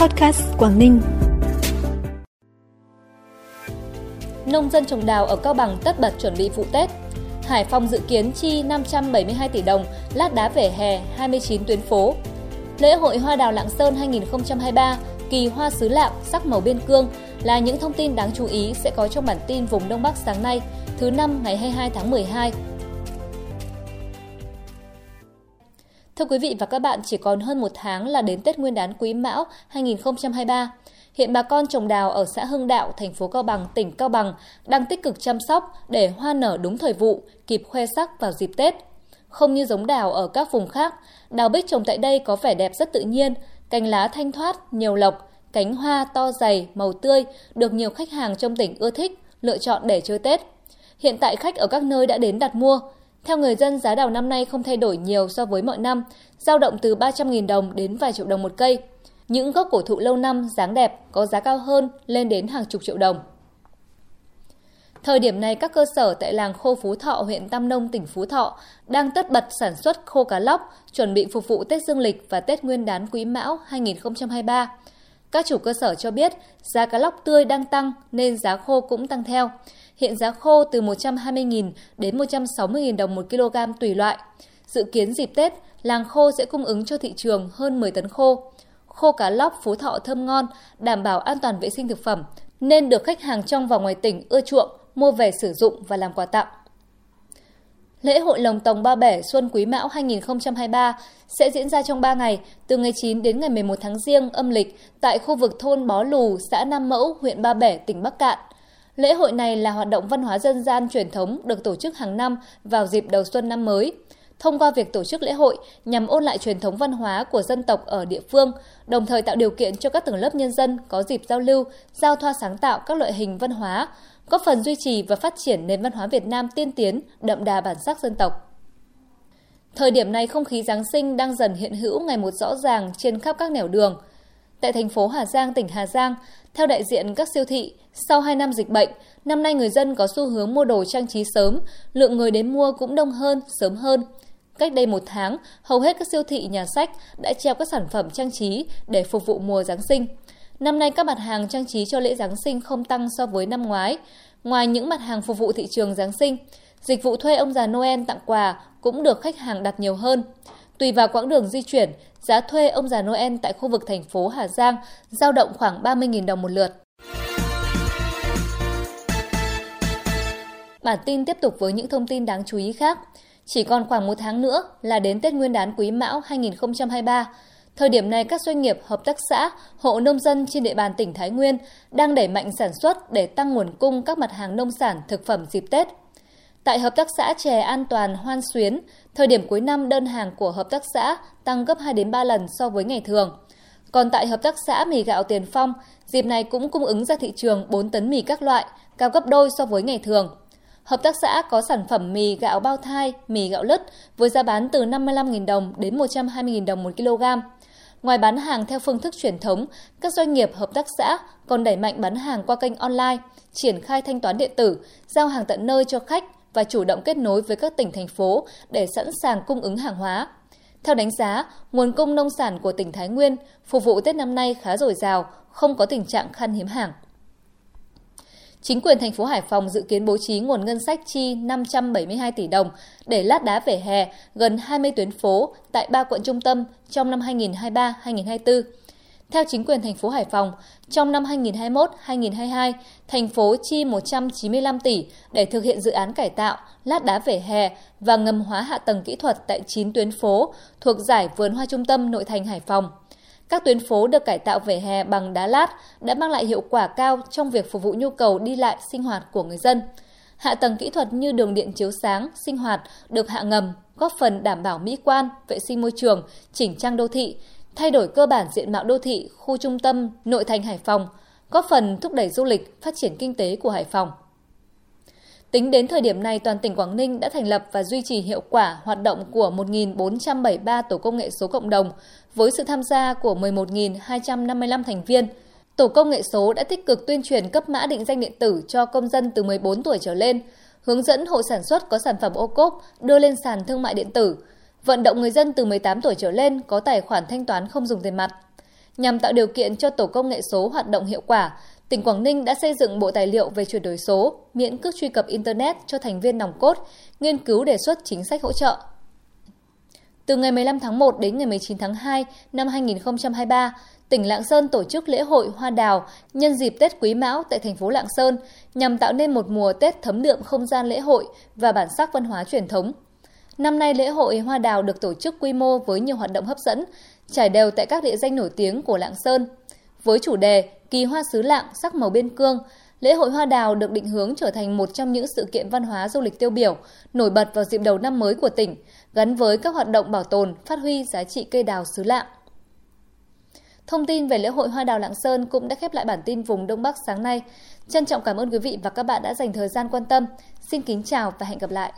Podcast Quảng Ninh. Nông dân trồng đào ở Cao Bằng tất bật chuẩn bị vụ Tết. Hải Phòng dự kiến chi 572 tỷ đồng lát đá vỉa hè 29 tuyến phố. Lễ hội Hoa đào Lạng Sơn 2023 kỳ hoa xứ lạng sắc màu biên cương là những thông tin đáng chú ý sẽ có trong bản tin vùng Đông Bắc sáng nay, thứ năm ngày 22 tháng 12. Thưa quý vị và các bạn, chỉ còn hơn một tháng là đến Tết Nguyên đán Quý Mão 2023. Hiện bà con trồng đào ở xã Hưng Đạo, thành phố Cao Bằng, tỉnh Cao Bằng đang tích cực chăm sóc để hoa nở đúng thời vụ, kịp khoe sắc vào dịp Tết. Không như giống đào ở các vùng khác, đào bích trồng tại đây có vẻ đẹp rất tự nhiên, cành lá thanh thoát, nhiều lộc, cánh hoa to dày, màu tươi, được nhiều khách hàng trong tỉnh ưa thích, lựa chọn để chơi Tết. Hiện tại khách ở các nơi đã đến đặt mua. Theo người dân, giá đào năm nay không thay đổi nhiều so với mọi năm, dao động từ 300.000 đồng đến vài triệu đồng một cây. Những gốc cổ thụ lâu năm, dáng đẹp, có giá cao hơn, lên đến hàng chục triệu đồng. Thời điểm này, các cơ sở tại làng Khô Phú Thọ, huyện Tam Nông, tỉnh Phú Thọ đang tất bật sản xuất khô cá lóc, chuẩn bị phục vụ Tết Dương lịch và Tết Nguyên đán Quý Mão 2023. Các chủ cơ sở cho biết giá cá lóc tươi đang tăng nên giá khô cũng tăng theo. Hiện giá khô từ 120.000 đến 160.000 đồng một kg tùy loại. Dự kiến dịp Tết, làng khô sẽ cung ứng cho thị trường hơn 10 tấn khô. Khô cá lóc Phú Thọ thơm ngon, đảm bảo an toàn vệ sinh thực phẩm, nên được khách hàng trong và ngoài tỉnh ưa chuộng, mua về sử dụng và làm quà tặng. Lễ hội Lồng Tồng Ba Bể Xuân Quý Mão 2023 sẽ diễn ra trong 3 ngày, từ ngày 9 đến ngày 11 tháng Giêng âm lịch tại khu vực thôn Bó Lù, xã Nam Mẫu, huyện Ba Bể, tỉnh Bắc Cạn. Lễ hội này là hoạt động văn hóa dân gian truyền thống được tổ chức hàng năm vào dịp đầu xuân năm mới. Thông qua việc tổ chức lễ hội nhằm ôn lại truyền thống văn hóa của dân tộc ở địa phương, đồng thời tạo điều kiện cho các tầng lớp nhân dân có dịp giao lưu, giao thoa sáng tạo các loại hình văn hóa, góp phần duy trì và phát triển nền văn hóa Việt Nam tiên tiến, đậm đà bản sắc dân tộc. Thời điểm này không khí Giáng sinh đang dần hiện hữu ngày một rõ ràng trên khắp các nẻo đường. Tại thành phố Hà Giang, tỉnh Hà Giang, theo đại diện các siêu thị, sau 2 năm dịch bệnh, năm nay người dân có xu hướng mua đồ trang trí sớm, lượng người đến mua cũng đông hơn, sớm hơn. Cách đây một tháng, hầu hết các siêu thị nhà sách đã treo các sản phẩm trang trí để phục vụ mùa Giáng sinh. Năm nay các mặt hàng trang trí cho lễ Giáng sinh không tăng so với năm ngoái. Ngoài những mặt hàng phục vụ thị trường Giáng sinh, dịch vụ thuê ông già Noel tặng quà cũng được khách hàng đặt nhiều hơn. Tùy vào quãng đường di chuyển, giá thuê ông già Noel tại khu vực thành phố Hà Giang giao động khoảng 30.000 đồng một lượt. Bản tin tiếp tục với những thông tin đáng chú ý khác. Chỉ còn khoảng một tháng nữa là đến Tết Nguyên đán Quý Mão 2023. Thời điểm này, các doanh nghiệp, hợp tác xã, hộ nông dân trên địa bàn tỉnh Thái Nguyên đang đẩy mạnh sản xuất để tăng nguồn cung các mặt hàng nông sản, thực phẩm dịp Tết. Tại Hợp tác xã Chè An Toàn Hoan Xuyến, thời điểm cuối năm đơn hàng của hợp tác xã tăng gấp 2 đến 3 lần so với ngày thường. Còn tại Hợp tác xã Mì Gạo Tiền Phong, dịp này cũng cung ứng ra thị trường 4 tấn mì các loại, cao gấp đôi so với ngày thường. Hợp tác xã có sản phẩm mì gạo bao thai, mì gạo lứt với giá bán từ 55.000 đồng đến 120.000 đồng một kg. Ngoài bán hàng theo phương thức truyền thống, các doanh nghiệp hợp tác xã còn đẩy mạnh bán hàng qua kênh online, triển khai thanh toán điện tử, giao hàng tận nơi cho khách và chủ động kết nối với các tỉnh thành phố để sẵn sàng cung ứng hàng hóa. Theo đánh giá, nguồn cung nông sản của tỉnh Thái Nguyên phục vụ Tết năm nay khá dồi dào, không có tình trạng khan hiếm hàng. Chính quyền thành phố Hải Phòng dự kiến bố trí nguồn ngân sách chi 572 tỷ đồng để lát đá vỉa hè gần 20 tuyến phố tại ba quận trung tâm trong năm 2023-2024. Theo chính quyền thành phố Hải Phòng, trong năm 2021-2022, thành phố chi 195 tỷ để thực hiện dự án cải tạo, lát đá vỉa hè và ngầm hóa hạ tầng kỹ thuật tại 9 tuyến phố thuộc giải vườn hoa trung tâm nội thành Hải Phòng. Các tuyến phố được cải tạo vỉa hè bằng đá lát đã mang lại hiệu quả cao trong việc phục vụ nhu cầu đi lại sinh hoạt của người dân. Hạ tầng kỹ thuật như đường điện chiếu sáng, sinh hoạt được hạ ngầm, góp phần đảm bảo mỹ quan, vệ sinh môi trường, chỉnh trang đô thị, thay đổi cơ bản diện mạo đô thị, khu trung tâm, nội thành Hải Phòng, góp phần thúc đẩy du lịch, phát triển kinh tế của Hải Phòng. Tính đến thời điểm này, toàn tỉnh Quảng Ninh đã thành lập và duy trì hiệu quả hoạt động của 1.473 tổ công nghệ số cộng đồng với sự tham gia của 11.255 thành viên. Tổ công nghệ số đã tích cực tuyên truyền cấp mã định danh điện tử cho công dân từ 14 tuổi trở lên, hướng dẫn hộ sản xuất có sản phẩm ô cốp đưa lên sàn thương mại điện tử, vận động người dân từ 18 tuổi trở lên có tài khoản thanh toán không dùng tiền mặt. Nhằm tạo điều kiện cho tổ công nghệ số hoạt động hiệu quả, tỉnh Quảng Ninh đã xây dựng bộ tài liệu về chuyển đổi số, miễn cước truy cập Internet cho thành viên nòng cốt, nghiên cứu đề xuất chính sách hỗ trợ. Từ ngày 15 tháng 1 đến ngày 19 tháng 2 năm 2023, tỉnh Lạng Sơn tổ chức lễ hội hoa đào nhân dịp Tết Quý Mão tại thành phố Lạng Sơn nhằm tạo nên một mùa Tết thấm đượm không gian lễ hội và bản sắc văn hóa truyền thống. Năm nay lễ hội hoa đào được tổ chức quy mô với nhiều hoạt động hấp dẫn, trải đều tại các địa danh nổi tiếng của Lạng Sơn. Với chủ đề Kỳ hoa xứ Lạng sắc màu biên cương, lễ hội hoa đào được định hướng trở thành một trong những sự kiện văn hóa du lịch tiêu biểu, nổi bật vào dịp đầu năm mới của tỉnh, gắn với các hoạt động bảo tồn, phát huy giá trị cây đào xứ Lạng. Thông tin về lễ hội Hoa Đào Lạng Sơn cũng đã khép lại bản tin vùng Đông Bắc sáng nay. Trân trọng cảm ơn quý vị và các bạn đã dành thời gian quan tâm. Xin kính chào và hẹn gặp lại.